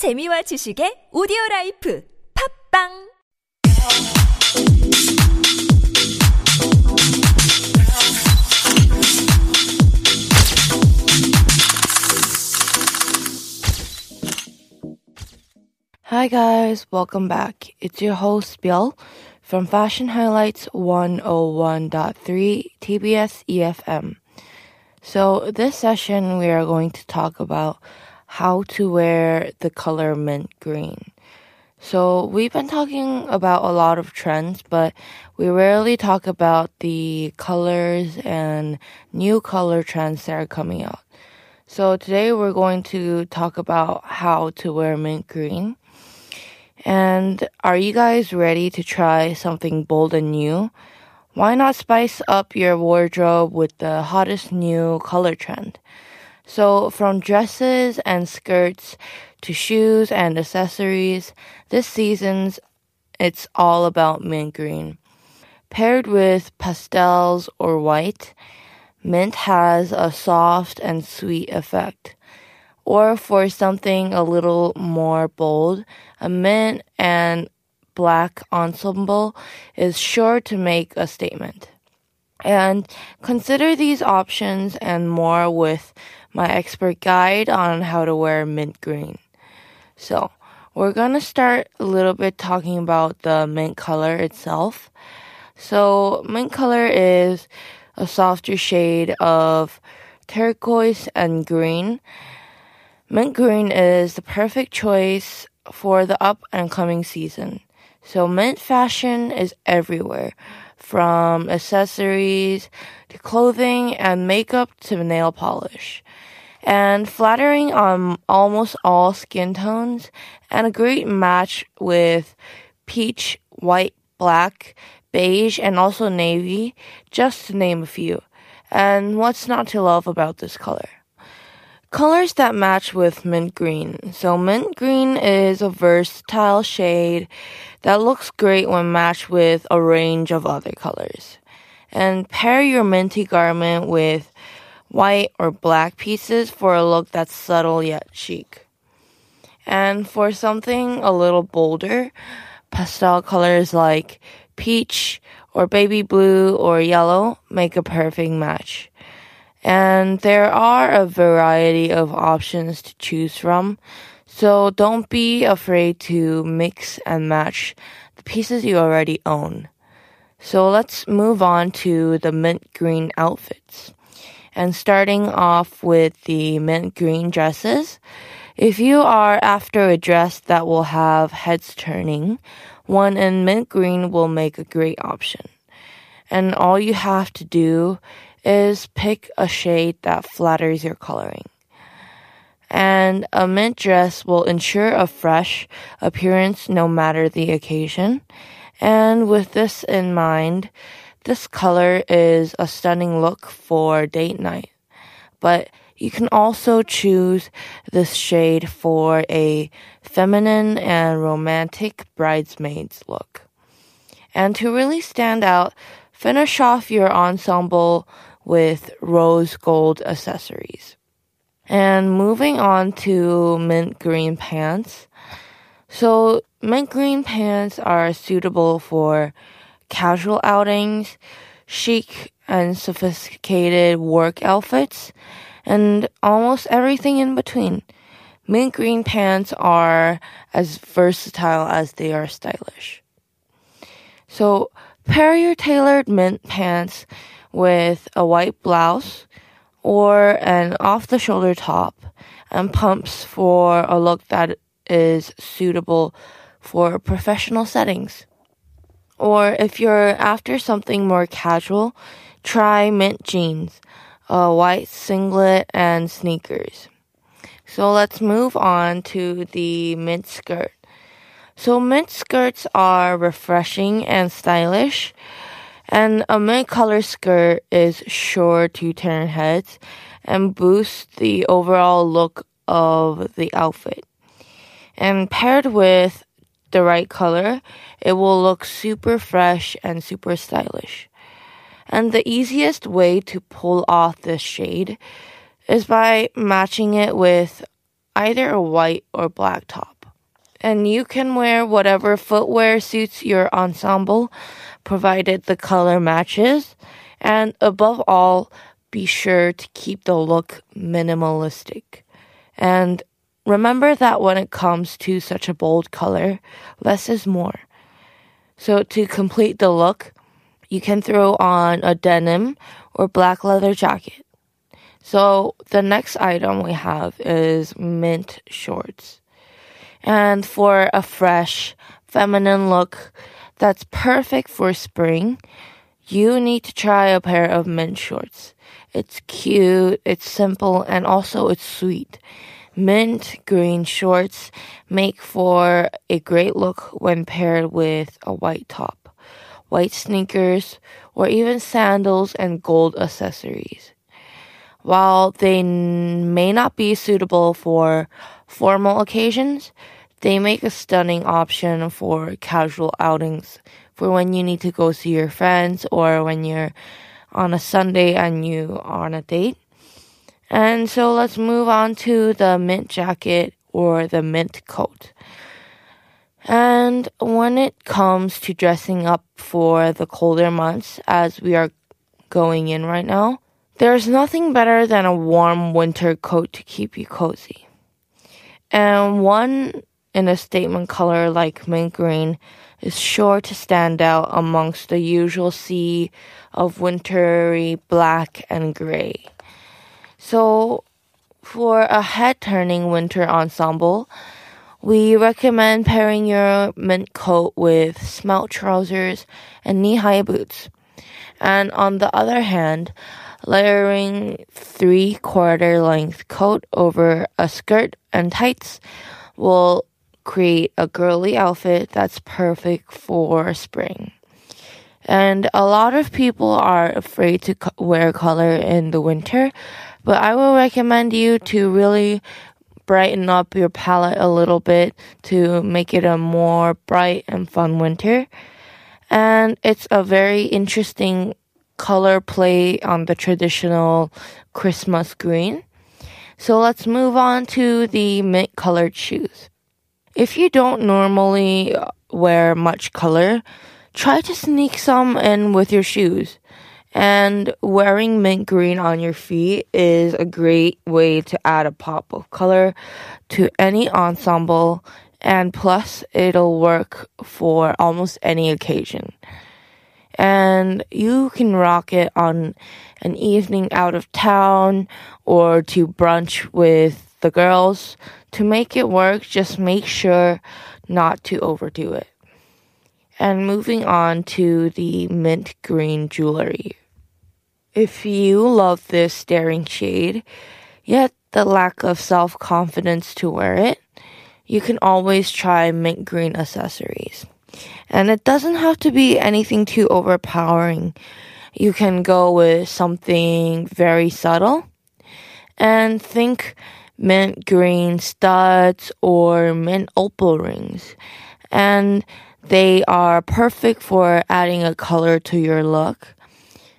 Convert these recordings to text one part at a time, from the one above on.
재미와 지식의 오디오 라이프 팝빵 Hi guys, welcome back. It's your host Bill from Fashion Highlights 101.3 TBS EFM. So this session we are going to talk about how to wear the color mint green. So we've been talking about a lot of trends, but we rarely talk about the colors and new color trends that are coming out. So today we're going to talk about how to wear mint green. And are you guys ready to try something bold and new? Why not spice up your wardrobe with the hottest new color trend? So from dresses and skirts to shoes and accessories, this season's it's all about mint green. Paired with pastels or white, mint has a soft and sweet effect. Or for something a little more bold, a mint and black ensemble is sure to make a statement. And consider these options and more with my expert guide on how to wear mint green. So, we're gonna start a little bit talking about the mint color itself. So, mint color is a softer shade of turquoise and green. Mint green is the perfect choice for the up and coming season. So mint fashion is everywhere, from accessories to clothing and makeup to nail polish. And flattering on almost all skin tones and a great match with peach, white, black, beige, and also navy, just to name a few. And what's not to love about this color? Colors that match with mint green. So mint green is a versatile shade that looks great when matched with a range of other colors. And pair your minty garment with white or black pieces for a look that's subtle yet chic. And for something a little bolder, pastel colors like peach or baby blue or yellow make a perfect match. And there are a variety of options to choose from. So don't be afraid to mix and match the pieces you already own. So let's move on to the mint green outfits. And starting off with the mint green dresses. If you are after a dress that will have heads turning, one in mint green will make a great option. And all you have to do is pick a shade that flatters your coloring. And a mint dress will ensure a fresh appearance no matter the occasion. And with this in mind, this color is a stunning look for date night. But you can also choose this shade for a feminine and romantic bridesmaids look. And to really stand out, finish off your ensemble with rose gold accessories. And moving on to mint green pants. So mint green pants are suitable for casual outings, chic and sophisticated work outfits, and almost everything in between. Mint green pants are as versatile as they are stylish. So pair your tailored mint pants with a white blouse or an off the shoulder top and pumps for a look that is suitable for professional settings. Or if you're after something more casual, try mint jeans, a white singlet, and sneakers. So let's move on to the mint skirt. So mint skirts are refreshing and stylish and a mint color skirt is sure to turn heads and boost the overall look of the outfit. And paired with the right color, it will look super fresh and super stylish. And the easiest way to pull off this shade is by matching it with either a white or black top. And you can wear whatever footwear suits your ensemble, provided the color matches. And above all, be sure to keep the look minimalistic. And remember that when it comes to such a bold color, less is more. So to complete the look, you can throw on a denim or black leather jacket. So the next item we have is mint shorts. And for a fresh, feminine look that's perfect for spring, you need to try a pair of mint shorts. It's cute, it's simple, and also it's sweet. Mint green shorts make for a great look when paired with a white top, white sneakers, or even sandals and gold accessories. While they may not be suitable for formal occasions, they make a stunning option for casual outings for when you need to go see your friends or when you're on a Sunday and you are on a date. And so let's move on to the mint jacket or the mint coat. And when it comes to dressing up for the colder months, as we are going in right now, there's nothing better than a warm winter coat to keep you cozy. And one in a statement color like mint green is sure to stand out amongst the usual sea of wintry black and gray. So, for a head turning winter ensemble, we recommend pairing your mint coat with smelt trousers and knee high boots. And on the other hand, layering three quarter length coat over a skirt and tights will create a girly outfit that's perfect for spring. And a lot of people are afraid to co- wear color in the winter, but I will recommend you to really brighten up your palette a little bit to make it a more bright and fun winter. And it's a very interesting color play on the traditional Christmas green. So let's move on to the mint colored shoes. If you don't normally wear much color, try to sneak some in with your shoes. And wearing mint green on your feet is a great way to add a pop of color to any ensemble. And plus, it'll work for almost any occasion. And you can rock it on an evening out of town or to brunch with the girls. To make it work, just make sure not to overdo it. And moving on to the mint green jewelry. If you love this daring shade, yet the lack of self confidence to wear it, you can always try mint green accessories. And it doesn't have to be anything too overpowering. You can go with something very subtle and think mint green studs or mint opal rings. And they are perfect for adding a color to your look.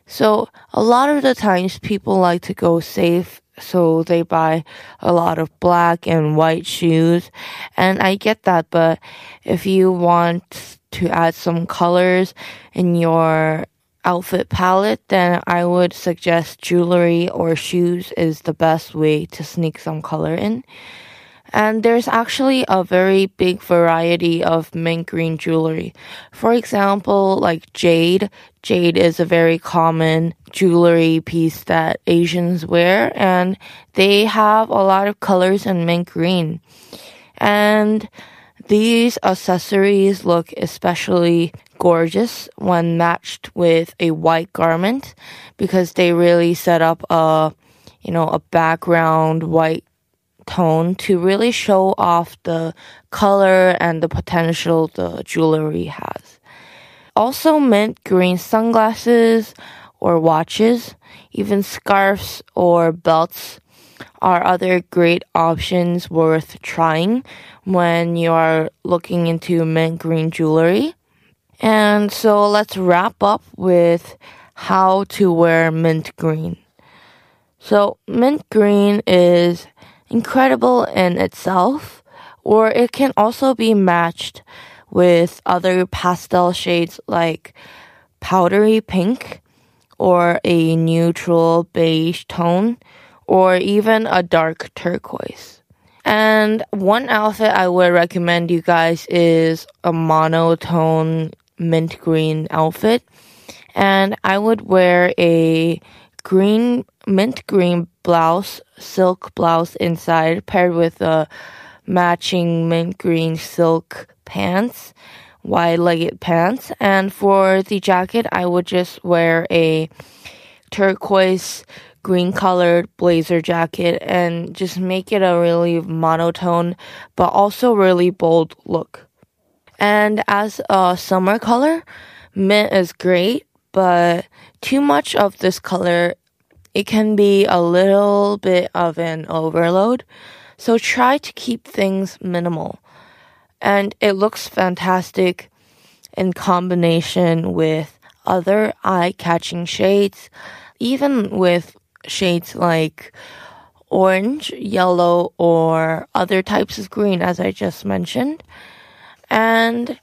So a lot of the times people like to go safe so they buy a lot of black and white shoes. And I get that, but if you want to add some colors in your outfit palette, then I would suggest jewelry or shoes is the best way to sneak some color in. And there's actually a very big variety of mint green jewelry. For example, like jade. Jade is a very common jewelry piece that Asians wear and they have a lot of colors in mint green. And these accessories look especially gorgeous when matched with a white garment because they really set up a, you know, a background white tone to really show off the color and the potential the jewelry has. Also mint green sunglasses or watches, even scarves or belts are other great options worth trying when you are looking into mint green jewelry. And so let's wrap up with how to wear mint green. So mint green is incredible in itself, or it can also be matched with other pastel shades like powdery pink or a neutral beige tone or even a dark turquoise. And one outfit I would recommend you guys is a monotone mint green outfit. And I would wear a green, mint green blouse, silk blouse inside paired with a matching mint green silk pants, wide legged pants. And for the jacket, I would just wear a turquoise green colored blazer jacket and just make it a really monotone but also really bold look. And as a summer color, mint is great, but too much of this color, it can be a little bit of an overload. So try to keep things minimal. And it looks fantastic in combination with other eye catching shades, even with shades like orange, yellow, or other types of green, as I just mentioned. And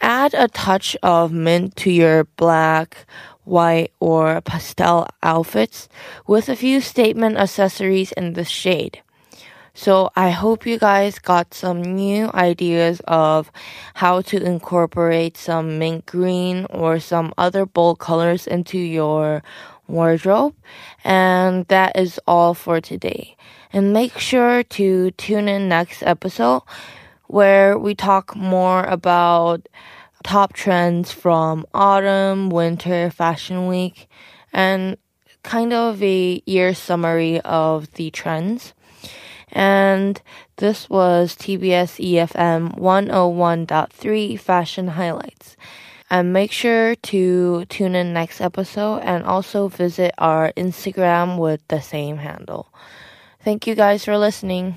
add a touch of mint to your black, white, or pastel outfits with a few statement accessories in this shade. So I hope you guys got some new ideas of how to incorporate some mint green or some other bold colors into your wardrobe. And that is all for today. And make sure to tune in next episode where we talk more about top trends from autumn, winter, fashion week, and kind of a year summary of the trends. And this was TBS EFM 101.3 Fashion Highlights. And make sure to tune in next episode and also visit our Instagram with the same handle. Thank you guys for listening.